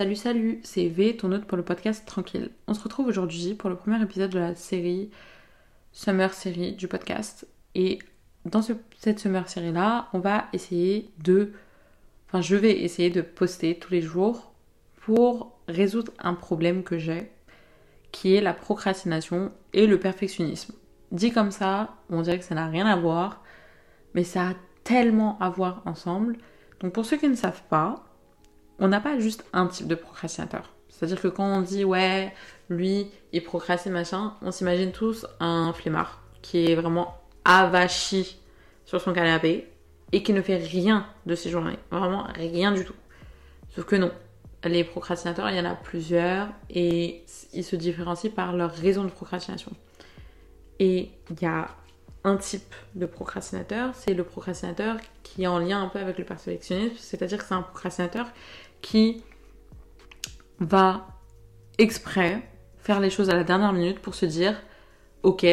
Salut, salut, c'est V, ton hôte pour le podcast Tranquille. On se retrouve aujourd'hui pour le premier épisode de la série Summer Série du podcast. Et dans cette Summer Série là, on va essayer de. Enfin, je vais essayer de poster tous les jours pour résoudre un problème que j'ai, qui est la procrastination et le perfectionnisme. Dit comme ça, on dirait que ça n'a rien à voir, mais ça a tellement à voir ensemble. Donc pour ceux qui ne savent pas, on n'a pas juste un type de procrastinateur. C'est-à-dire que quand on dit ouais, lui, il procrastine machin, on s'imagine tous un flemmard qui est vraiment avachi sur son canapé et qui ne fait rien de ses journées. Vraiment rien du tout. Sauf que non. Les procrastinateurs, il y en a plusieurs et ils se différencient par leur raison de procrastination. Et il y a un type de procrastinateur, c'est le procrastinateur qui est en lien un peu avec le perfectionnisme, c'est-à-dire que c'est un procrastinateur qui va exprès faire les choses à la dernière minute pour se dire ok,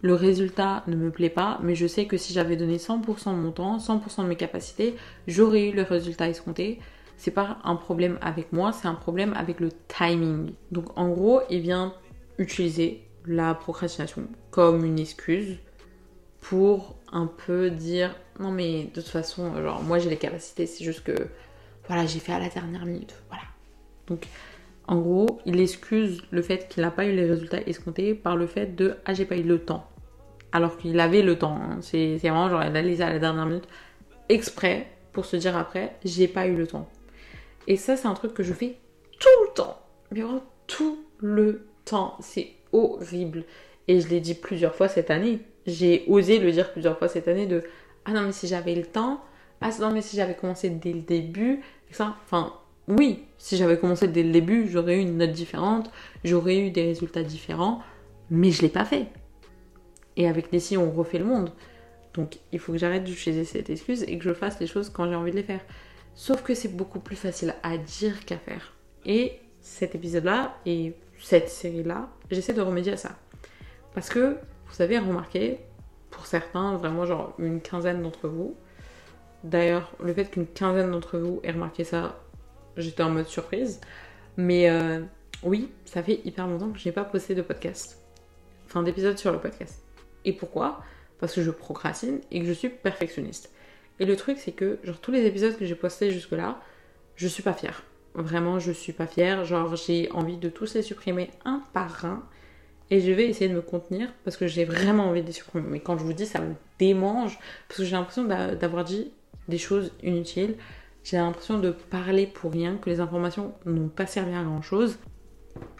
le résultat ne me plaît pas, mais je sais que si j'avais donné 100% de mon temps, 100% de mes capacités, j'aurais eu le résultat escompté. C'est pas un problème avec moi, c'est un problème avec le timing. Donc en gros, il vient utiliser la procrastination comme une excuse pour un peu dire non mais de toute façon genre moi j'ai les capacités c'est juste que voilà j'ai fait à la dernière minute voilà. Donc en gros il excuse le fait qu'il n'a pas eu les résultats escomptés par le fait de ah j'ai pas eu le temps. Alors qu'il avait le temps hein. c'est vraiment genre il a à la dernière minute exprès pour se dire après j'ai pas eu le temps. Et ça c'est un truc que je fais tout le temps. Mais vraiment tout le temps. C'est horrible. Et je l'ai dit plusieurs fois cette année. J'ai osé le dire plusieurs fois cette année de ah non mais si j'avais le temps, ah non mais si j'avais commencé dès le début, ça, enfin oui, si j'avais commencé dès le début, j'aurais eu une note différente, j'aurais eu des résultats différents, mais je l'ai pas fait. Et avec Nessie, on refait le monde. Donc il faut que j'arrête d'utiliser cette excuse et que je fasse les choses quand j'ai envie de les faire. Sauf que c'est beaucoup plus facile à dire qu'à faire. Et cet épisode-là et cette série-là, j'essaie de remédier à ça. Parce que vous avez remarqué, pour certains, vraiment genre une quinzaine d'entre vous, d'ailleurs, le fait qu'une quinzaine d'entre vous aient remarqué ça, j'étais en mode surprise. Mais euh, oui, ça fait hyper longtemps que je n'ai pas posté de podcast. Enfin, d'épisode sur le podcast. Et pourquoi? Parce que je procrastine et que je suis perfectionniste. Et le truc, c'est que, genre, tous les épisodes que j'ai postés jusque-là, je suis pas fière. Vraiment, je suis pas fière. Genre, j'ai envie de tous les supprimer un par un et je vais essayer de me contenir parce que j'ai vraiment envie de les supprimer. Mais quand je vous dis, ça me démange parce que j'ai l'impression d'avoir dit des choses inutiles. J'ai l'impression de parler pour rien, que les informations n'ont pas servi à grand chose.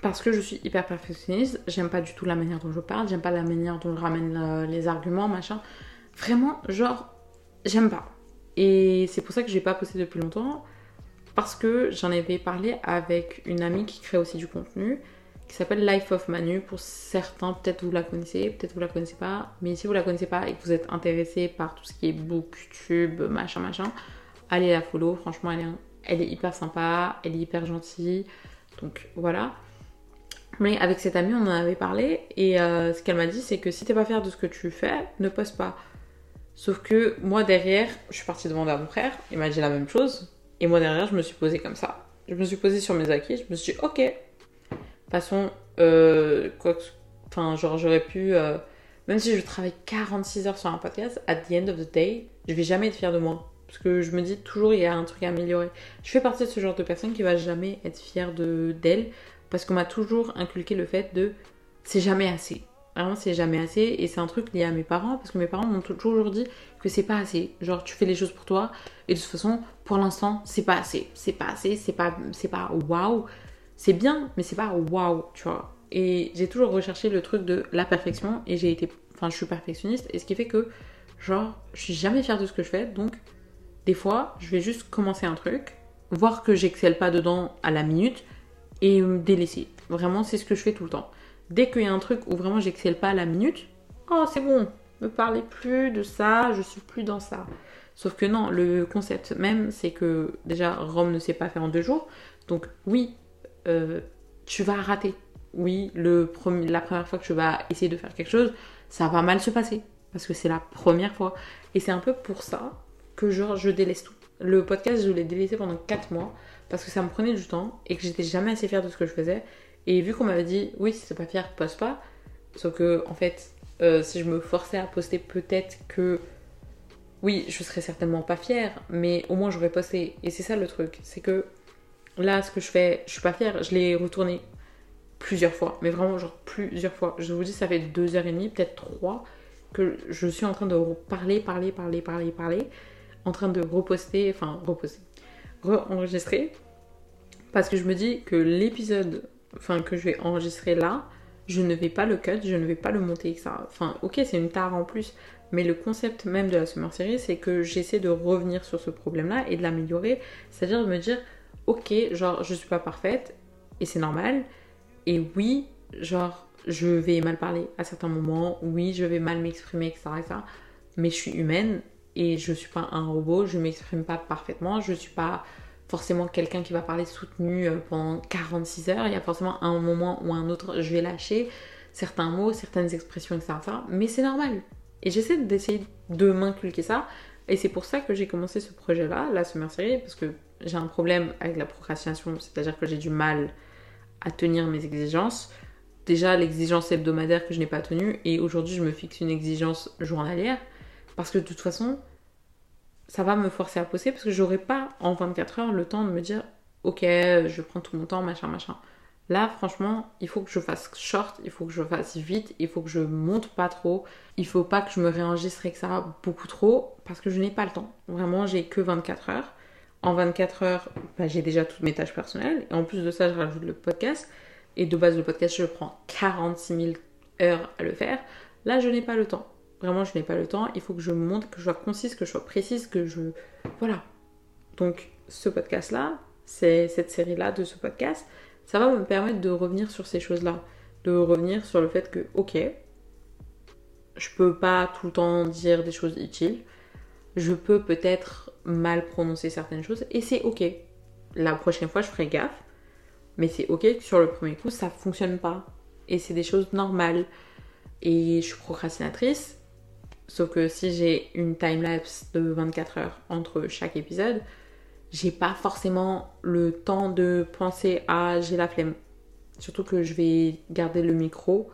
Parce que je suis hyper perfectionniste, j'aime pas du tout la manière dont je parle, j'aime pas la manière dont je ramène euh, les arguments, machin. Vraiment, genre, j'aime pas. Et c'est pour ça que j'ai pas posté depuis longtemps, parce que j'en avais parlé avec une amie qui crée aussi du contenu, qui s'appelle Life of Manu. Pour certains, peut-être vous la connaissez, peut-être vous la connaissez pas. Mais si vous la connaissez pas et que vous êtes intéressé par tout ce qui est booktube, machin, machin, allez la follow. Franchement, elle est, hyper sympa, elle est hyper gentille. Donc voilà. Mais avec cette amie, on en avait parlé. Et euh, ce qu'elle m'a dit, c'est que si t'es pas fier de ce que tu fais, ne poste pas. Sauf que moi derrière, je suis partie demander à mon frère, il m'a dit la même chose. Et moi derrière, je me suis posée comme ça. Je me suis posée sur mes acquis, je me suis dit, ok, façon, euh, quoi enfin, genre, j'aurais pu, euh, même si je travaille 46 heures sur un podcast, at the end of the day, je vais jamais être fière de moi. Parce que je me dis toujours, il y a un truc à améliorer. Je fais partie de ce genre de personne qui va jamais être fière de, d'elle, parce qu'on m'a toujours inculqué le fait de c'est jamais assez. Vraiment, c'est jamais assez. Et c'est un truc lié à mes parents, parce que mes parents m'ont toujours dit que c'est pas assez. Genre, tu fais les choses pour toi, et de toute façon, pour l'instant, c'est pas assez. C'est pas assez, c'est pas, c'est pas waouh c'est bien, mais c'est pas waouh, tu vois. Et j'ai toujours recherché le truc de la perfection et j'ai été. Enfin, je suis perfectionniste et ce qui fait que, genre, je suis jamais fière de ce que je fais. Donc, des fois, je vais juste commencer un truc, voir que j'excelle pas dedans à la minute et me délaisser. Vraiment, c'est ce que je fais tout le temps. Dès qu'il y a un truc où vraiment j'excelle pas à la minute, oh, c'est bon, me parlez plus de ça, je suis plus dans ça. Sauf que non, le concept même, c'est que déjà, Rome ne s'est pas fait en deux jours. Donc, oui, euh, tu vas rater. Oui, le premier, la première fois que tu vas essayer de faire quelque chose, ça va mal se passer. Parce que c'est la première fois. Et c'est un peu pour ça que je délaisse tout. le podcast, je l'ai délaissé pendant 4 mois parce que ça me prenait du temps et que j'étais jamais assez fière de ce que je faisais. Et vu qu'on m'avait dit, oui, si c'est pas fier, poste pas. Sauf que, en fait, euh, si je me forçais à poster, peut-être que. Oui, je serais certainement pas fière, mais au moins j'aurais posté. Et c'est ça le truc, c'est que là, ce que je fais, je suis pas fière, je l'ai retourné plusieurs fois, mais vraiment, genre plusieurs fois. Je vous dis, ça fait deux heures et demie, peut-être trois, que je suis en train de parler, parler, parler, parler, parler, en train de reposter, enfin, reposter, re-enregistrer, parce que je me dis que l'épisode, enfin, que je vais enregistrer là, je ne vais pas le cut, je ne vais pas le monter. Enfin, ok, c'est une tare en plus, mais le concept même de la Summer Series, c'est que j'essaie de revenir sur ce problème-là et de l'améliorer. C'est-à-dire de me dire, ok, genre, je suis pas parfaite, et c'est normal. Et oui, genre, je vais mal parler à certains moments, oui, je vais mal m'exprimer, etc., etc. Mais je suis humaine et je suis pas un robot, je m'exprime pas parfaitement, je suis pas forcément quelqu'un qui va parler soutenu euh, pendant 46 heures. Il y a forcément un moment ou un autre, je vais lâcher certains mots, certaines expressions, etc. Mais c'est normal. Et j'essaie d'essayer de m'inculquer ça. Et c'est pour ça que j'ai commencé ce projet-là, la Summer Série, parce que j'ai un problème avec la procrastination, c'est-à-dire que j'ai du mal à tenir mes exigences. Déjà, l'exigence hebdomadaire que je n'ai pas tenue, et aujourd'hui, je me fixe une exigence journalière, parce que de toute façon, ça va me forcer à poster parce que j'aurai pas en 24 heures le temps de me dire ok je prends tout mon temps machin machin là franchement il faut que je fasse short il faut que je fasse vite il faut que je monte pas trop. Il faut pas que je me réenregistre avec ça beaucoup trop parce que je n'ai pas le temps. Vraiment j'ai que 24 heures. En 24 heures bah, j'ai déjà toutes mes tâches personnelles. Et en plus de ça je rajoute le podcast. Et de base le podcast je prends 46 000 heures à le faire. Là je n'ai pas le temps. Vraiment, je n'ai pas le temps. Il faut que je montre, que je sois concise, que je sois précise, que je. Voilà. Donc, ce podcast-là, c'est cette série-là de ce podcast, ça va me permettre de revenir sur ces choses-là. De revenir sur le fait que, ok, je peux pas tout le temps dire des choses utiles. Je peux peut-être mal prononcer certaines choses et c'est ok. La prochaine fois, je ferai gaffe. Mais c'est ok que sur le premier coup, ça fonctionne pas. Et c'est des choses normales. Et je suis procrastinatrice. Sauf que si j'ai une time-lapse de 24 heures entre chaque épisode, j'ai pas forcément le temps de penser à j'ai la flemme. Surtout que je vais garder le micro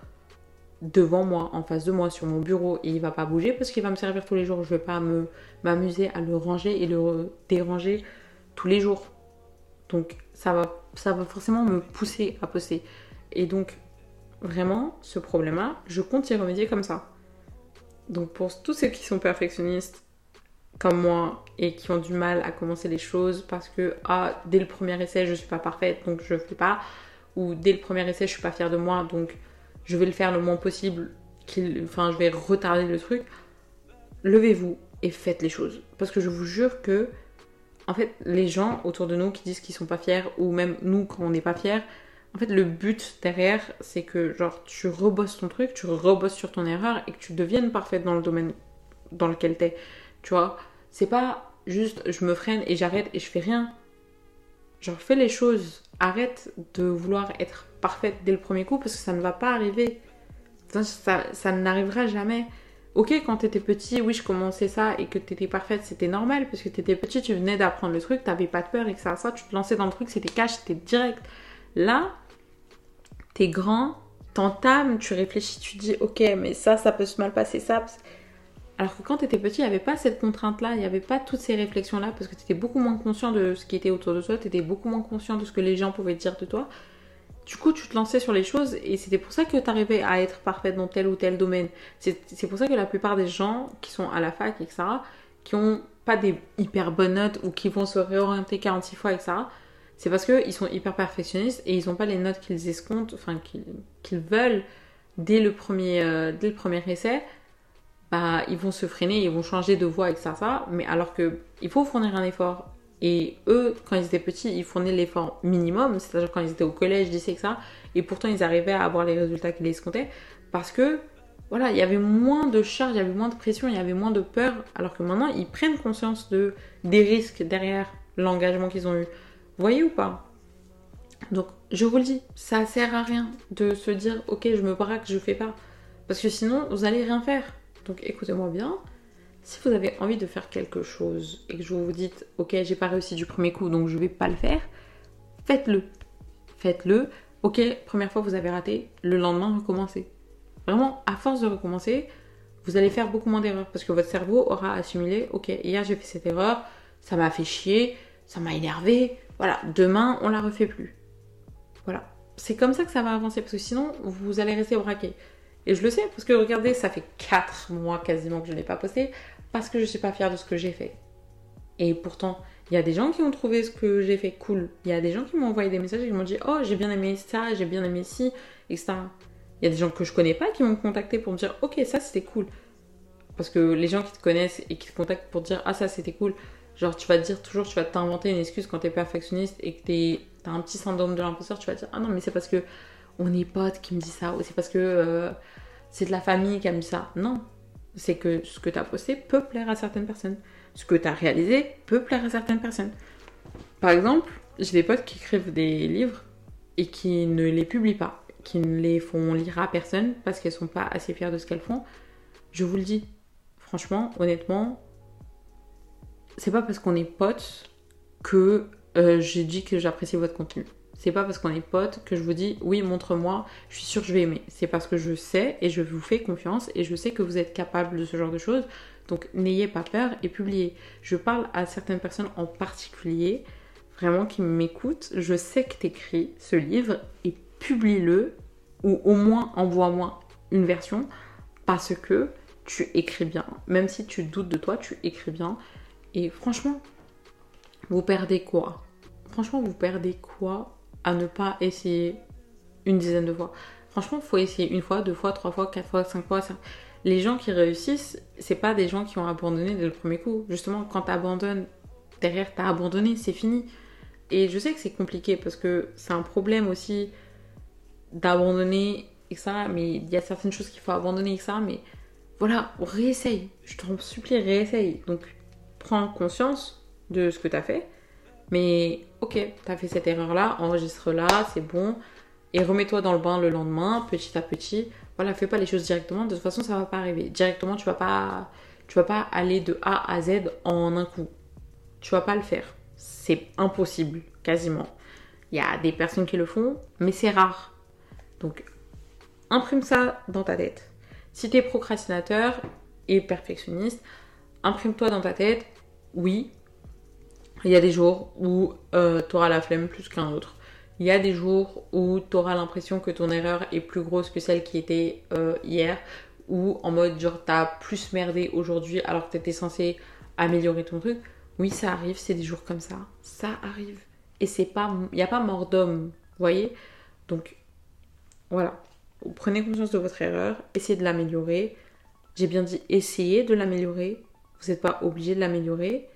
devant moi, en face de moi, sur mon bureau, et il va pas bouger parce qu'il va me servir tous les jours. Je vais pas me m'amuser à le ranger et le déranger tous les jours. Donc ça va, ça va forcément me pousser à poster. Et donc vraiment, ce problème-là, je compte y remédier comme ça. Donc pour tous ceux qui sont perfectionnistes comme moi et qui ont du mal à commencer les choses parce que ah, dès le premier essai je suis pas parfaite donc je fais pas. Ou dès le premier essai je suis pas fière de moi donc je vais le faire le moins possible enfin je vais retarder le truc. Levez-vous et faites les choses. Parce que je vous jure que en fait les gens autour de nous qui disent qu'ils sont pas fiers ou même nous quand on n'est pas fiers en fait, le but derrière, c'est que genre tu rebosses ton truc, tu rebosses sur ton erreur et que tu deviennes parfaite dans le domaine dans lequel t'es. Tu vois, c'est pas juste je me freine et j'arrête et je fais rien. Genre fais les choses, arrête de vouloir être parfaite dès le premier coup parce que ça ne va pas arriver. Ça, ça, n'arrivera jamais. Ok, quand t'étais petit, oui, je commençais ça et que t'étais parfaite, c'était normal parce que t'étais petit, tu venais d'apprendre le truc, t'avais pas de peur et que ça, ça, tu te lançais dans le truc, c'était cash, c'était direct. Là, t'es grand, t'entames, tu réfléchis, tu dis ok, mais ça, ça peut se mal passer, ça. Alors que quand t'étais petit, il n'y avait pas cette contrainte-là, il n'y avait pas toutes ces réflexions-là, parce que t'étais beaucoup moins conscient de ce qui était autour de toi, t'étais beaucoup moins conscient de ce que les gens pouvaient dire de toi. Du coup, tu te lançais sur les choses et c'était pour ça que t'arrivais à être parfaite dans tel ou tel domaine. C'est pour ça que la plupart des gens qui sont à la fac, etc., qui ont pas des hyper bonnes notes ou qui vont se réorienter 46 fois, etc., c'est parce qu'ils sont hyper perfectionnistes et ils n'ont pas les notes qu'ils escomptent, enfin qu'ils veulent dès le, premier, euh, dès le premier essai. Bah, ils vont se freiner, ils vont changer de voie, etc. Ça, mais alors que il faut fournir un effort. Et eux, quand ils étaient petits, ils fournissaient l'effort minimum, c'est-à-dire quand ils étaient au collège, lycée, etc. Et pourtant, ils arrivaient à avoir les résultats qu'ils escomptaient parce que voilà, il y avait moins de charge, il y avait moins de pression, il y avait moins de peur, alors que maintenant, ils prennent conscience de, des risques derrière l'engagement qu'ils ont eu voyez ou pas? Donc, je vous le dis, ça sert à rien de se dire, ok, je me braque, je fais pas. Parce que sinon, vous allez rien faire. Donc, écoutez-moi bien. Si vous avez envie de faire quelque chose et que je vous dites, ok, j'ai pas réussi du premier coup, donc je vais pas le faire, faites-le. Faites-le. Ok, première fois vous avez raté, le lendemain recommencez. Vraiment, à force de recommencer, vous allez faire beaucoup moins d'erreurs parce que votre cerveau aura assimilé, ok, hier j'ai fait cette erreur, ça m'a fait chier, ça m'a énervé, voilà, demain on la refait plus. Voilà, c'est comme ça que ça va avancer parce que sinon vous allez rester braqué. Et je le sais parce que regardez, ça fait 4 mois quasiment que je n'ai pas posté parce que je suis pas fière de ce que j'ai fait. Et pourtant, il y a des gens qui ont trouvé ce que j'ai fait cool. Il y a des gens qui m'ont envoyé des messages et qui m'ont dit Oh, j'ai bien aimé ça, j'ai bien aimé ci, etc. Il y a des gens que je connais pas qui m'ont contacté pour me dire Ok, ça c'était cool. Parce que les gens qui te connaissent et qui te contactent pour dire Ah, ça c'était cool, genre tu vas te dire toujours, tu vas t'inventer une excuse quand t'es perfectionniste et que t'as un petit syndrome de l'imposteur, tu vas te dire Ah non, mais c'est parce que on est potes qui me dit ça, ou c'est parce que euh, c'est de la famille qui a mis ça. Non, c'est que ce que tu as posté peut plaire à certaines personnes. Ce que tu as réalisé peut plaire à certaines personnes. Par exemple, j'ai des potes qui écrivent des livres et qui ne les publient pas, qui ne les font lire à personne parce qu'elles sont pas assez fières de ce qu'elles font. Je vous le dis, franchement, honnêtement, c'est pas parce qu'on est potes que euh, j'ai dit que j'apprécie votre contenu. C'est pas parce qu'on est potes que je vous dis oui, montre-moi, je suis sûre que je vais aimer. C'est parce que je sais et je vous fais confiance et je sais que vous êtes capable de ce genre de choses. Donc n'ayez pas peur et publiez. Je parle à certaines personnes en particulier, vraiment qui m'écoutent. Je sais que t'écris ce livre et publie-le ou au moins envoie-moi une version parce que tu écris bien. Même si tu doutes de toi, tu écris bien. Et franchement, vous perdez quoi? Franchement, vous perdez quoi? À ne pas essayer une dizaine de fois. Franchement, faut essayer une fois, deux fois, trois fois, quatre fois, cinq fois. Les gens qui réussissent, c'est pas des gens qui ont abandonné dès le premier coup. Justement, quand tu abandonnes, derrière, tu as abandonné, c'est fini. Et je sais que c'est compliqué parce que c'est un problème aussi d'abandonner et ça, mais il y a certaines choses qu'il faut abandonner et ça, mais voilà, réessaye. Je t'en supplie, réessaye. Donc, prends conscience de ce que tu as fait mais ok, t'as fait cette erreur-là, enregistre-la, c'est bon. Et remets-toi dans le bain le lendemain, petit à petit. Voilà, fais pas les choses directement. De toute façon, ça va pas arriver. Directement, tu vas pas, tu vas pas aller de A à Z en un coup. Tu vas pas le faire. C'est impossible, quasiment. Il y a des personnes qui le font, mais c'est rare. Donc, imprime ça dans ta tête. Si tu es procrastinateur et perfectionniste, imprime-toi dans ta tête, oui, il y a des jours où euh, tu auras la flemme plus qu'un autre. Il y a des jours où tu auras l'impression que ton erreur est plus grosse que celle qui était euh, hier. Ou en mode genre t'as plus merdé aujourd'hui alors que t'étais censé améliorer ton truc. Oui, ça arrive, c'est des jours comme ça. Ça arrive. Et c'est pas. Il n'y a pas mort d'homme, vous voyez? Donc, voilà. prenez conscience de votre erreur, essayez de l'améliorer. J'ai bien dit essayez de l'améliorer. Vous n'êtes pas obligé de l'améliorer,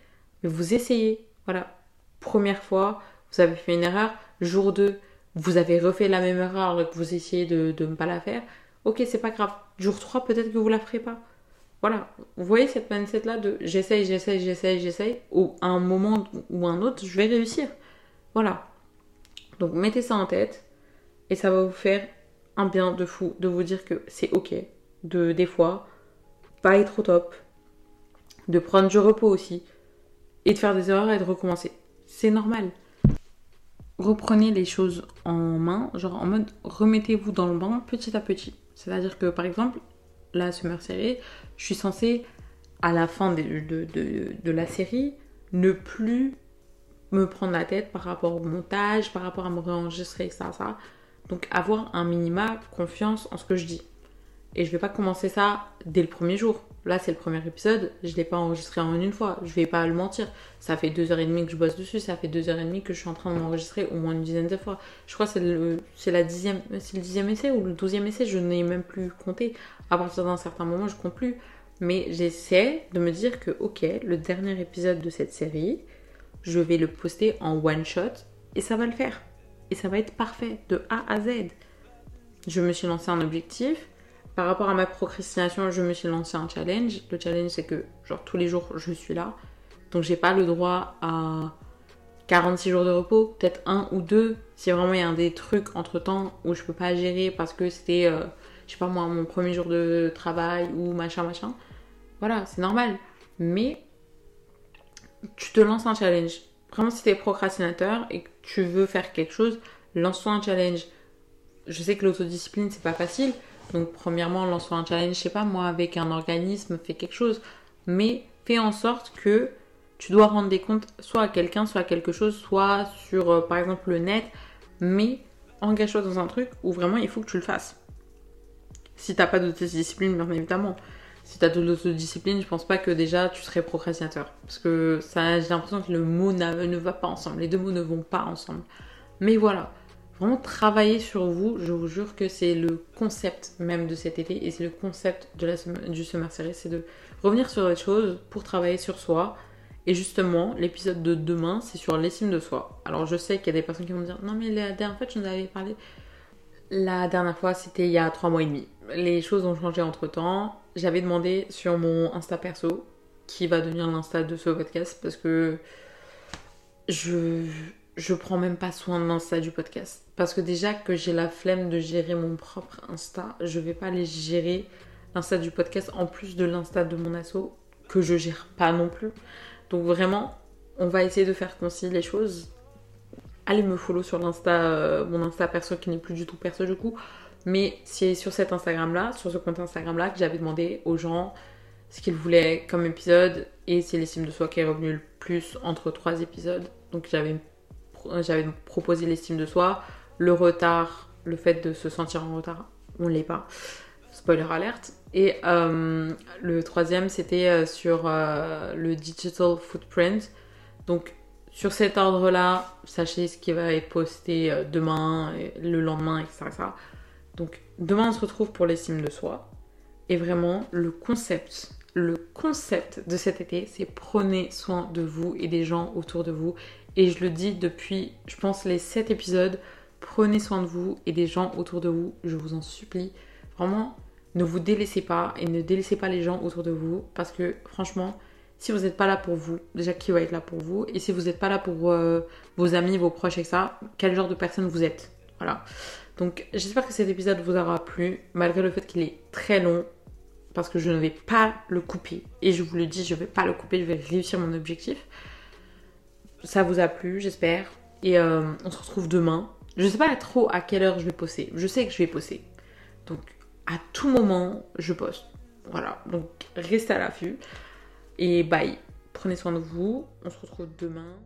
mais vous essayez. Voilà. Première fois, vous avez fait une erreur. Jour 2, vous avez refait la même erreur que vous essayez de, ne pas la faire. Ok, c'est pas grave. Jour 3, peut-être que vous la ferez pas. Voilà. Vous voyez cette mindset là de j'essaye, j'essaye, j'essaye, j'essaye. Ou à un moment ou un autre, je vais réussir. Voilà. Donc mettez ça en tête. Et ça va vous faire un bien de fou de vous dire que c'est ok. De des fois, pas être au top. De prendre du repos aussi et de faire des erreurs et de recommencer. C'est normal. Reprenez les choses en main, genre en mode remettez-vous dans le bain petit à petit. C'est-à-dire que par exemple, la Summer Série, je suis censée à la fin de, de, la série ne plus me prendre la tête par rapport au montage, par rapport à me réenregistrer, ça, ça. Donc avoir un minima confiance en ce que je dis. Et je vais pas commencer ça dès le premier jour. Là, c'est le premier épisode, je l'ai pas enregistré en une fois, je vais pas le mentir. Ça fait deux heures et demie que je bosse dessus, ça fait deux heures et demie que je suis en train de m'enregistrer au moins une dizaine de fois. Je crois que c'est le, dixième, le dixième essai ou le douzième essai, je n'ai même plus compté. À partir d'un certain moment, je compte plus. Mais j'essaie de me dire que, ok, le dernier épisode de cette série, je vais le poster en one shot et ça va le faire. Et ça va être parfait, de A à Z. Je me suis lancé un objectif, par rapport à ma procrastination, je me suis lancé un challenge. Le challenge, c'est que, genre, tous les jours, je suis là. Donc, j'ai pas le droit à 46 jours de repos, peut-être un ou deux. Si vraiment il y a des trucs entre temps où je peux pas gérer parce que c'était, euh, je sais pas moi, mon premier jour de travail ou machin, machin. Voilà, c'est normal. Mais tu te lances un challenge. Vraiment, si tu es procrastinateur et que tu veux faire quelque chose, lance-toi un challenge. Je sais que l'autodiscipline, c'est pas facile. Donc, premièrement, lance-toi un challenge, je sais pas, moi, avec un organisme, fais quelque chose. Mais fais en sorte que tu dois rendre des comptes soit à quelqu'un, soit à quelque chose, soit sur, euh, par exemple, le net. Mais engage-toi dans un truc où vraiment il faut que tu le fasses. Si t'as pas d'autodiscipline, bien évidemment. Si t'as de l'autodiscipline, je pense pas que déjà tu serais procrastinateur. Parce que ça, j'ai l'impression que le mot ne va pas ensemble. Les deux mots ne vont pas ensemble. Mais voilà. Vraiment travailler sur vous, je vous jure que c'est le concept même de cet été et c'est le concept de la, du Summer Series, c'est de revenir sur les choses pour travailler sur soi. Et justement, l'épisode de demain, c'est sur l'estime de soi. Alors je sais qu'il y a des personnes qui vont dire non mais la dernière fois tu nous avais parlé. La dernière fois c'était il y a trois mois et demi. Les choses ont changé entre temps j'avais demandé sur mon Insta perso, qui va devenir l'Insta de ce podcast, parce que je, je prends même pas soin de l'Insta du podcast. Parce que déjà que j'ai la flemme de gérer mon propre Insta, je vais pas aller gérer l'Insta du podcast en plus de l'Insta de mon asso, que je gère pas non plus. Donc vraiment, on va essayer de faire concilier les choses. Allez me follow sur l'Insta, euh, mon Insta perso qui n'est plus du tout perso du coup. Mais c'est sur cet Instagram-là, sur ce compte Instagram-là, que j'avais demandé aux gens ce qu'ils voulaient comme épisode. Et c'est l'estime de soi qui est revenu le plus entre trois épisodes. Donc j'avais, j'avais proposé l'estime de soi, le retard, le fait de se sentir en retard. On l'est pas. Spoiler alerte. Et euh, le troisième, c'était euh, sur euh, le digital footprint. Donc sur cet ordre-là, sachez ce qui va être posté demain, le lendemain, etc. Donc demain on se retrouve pour l'estime de soi. Et vraiment le concept, le concept de cet été, c'est prenez soin de vous et des gens autour de vous. Et je le dis depuis, je pense, les 7 épisodes, prenez soin de vous et des gens autour de vous, je vous en supplie. Vraiment, ne vous délaissez pas et ne délaissez pas les gens autour de vous parce que franchement, si vous n'êtes pas là pour vous, déjà qui va être là pour vous? Et si vous n'êtes pas là pour euh, vos amis, vos proches et ça, quel genre de personne vous êtes? Voilà. Donc j'espère que cet épisode vous aura plu, malgré le fait qu'il est très long, parce que je ne vais pas le couper. Et je vous le dis, je ne vais pas le couper, je vais réussir mon objectif. Ça vous a plu, j'espère. Et euh, on se retrouve demain. Je sais pas trop à quelle heure je vais poster. Je sais que je vais poster. Donc à tout moment, je poste. Voilà. Donc restez à l'affût. Et bye. Prenez soin de vous. On se retrouve demain.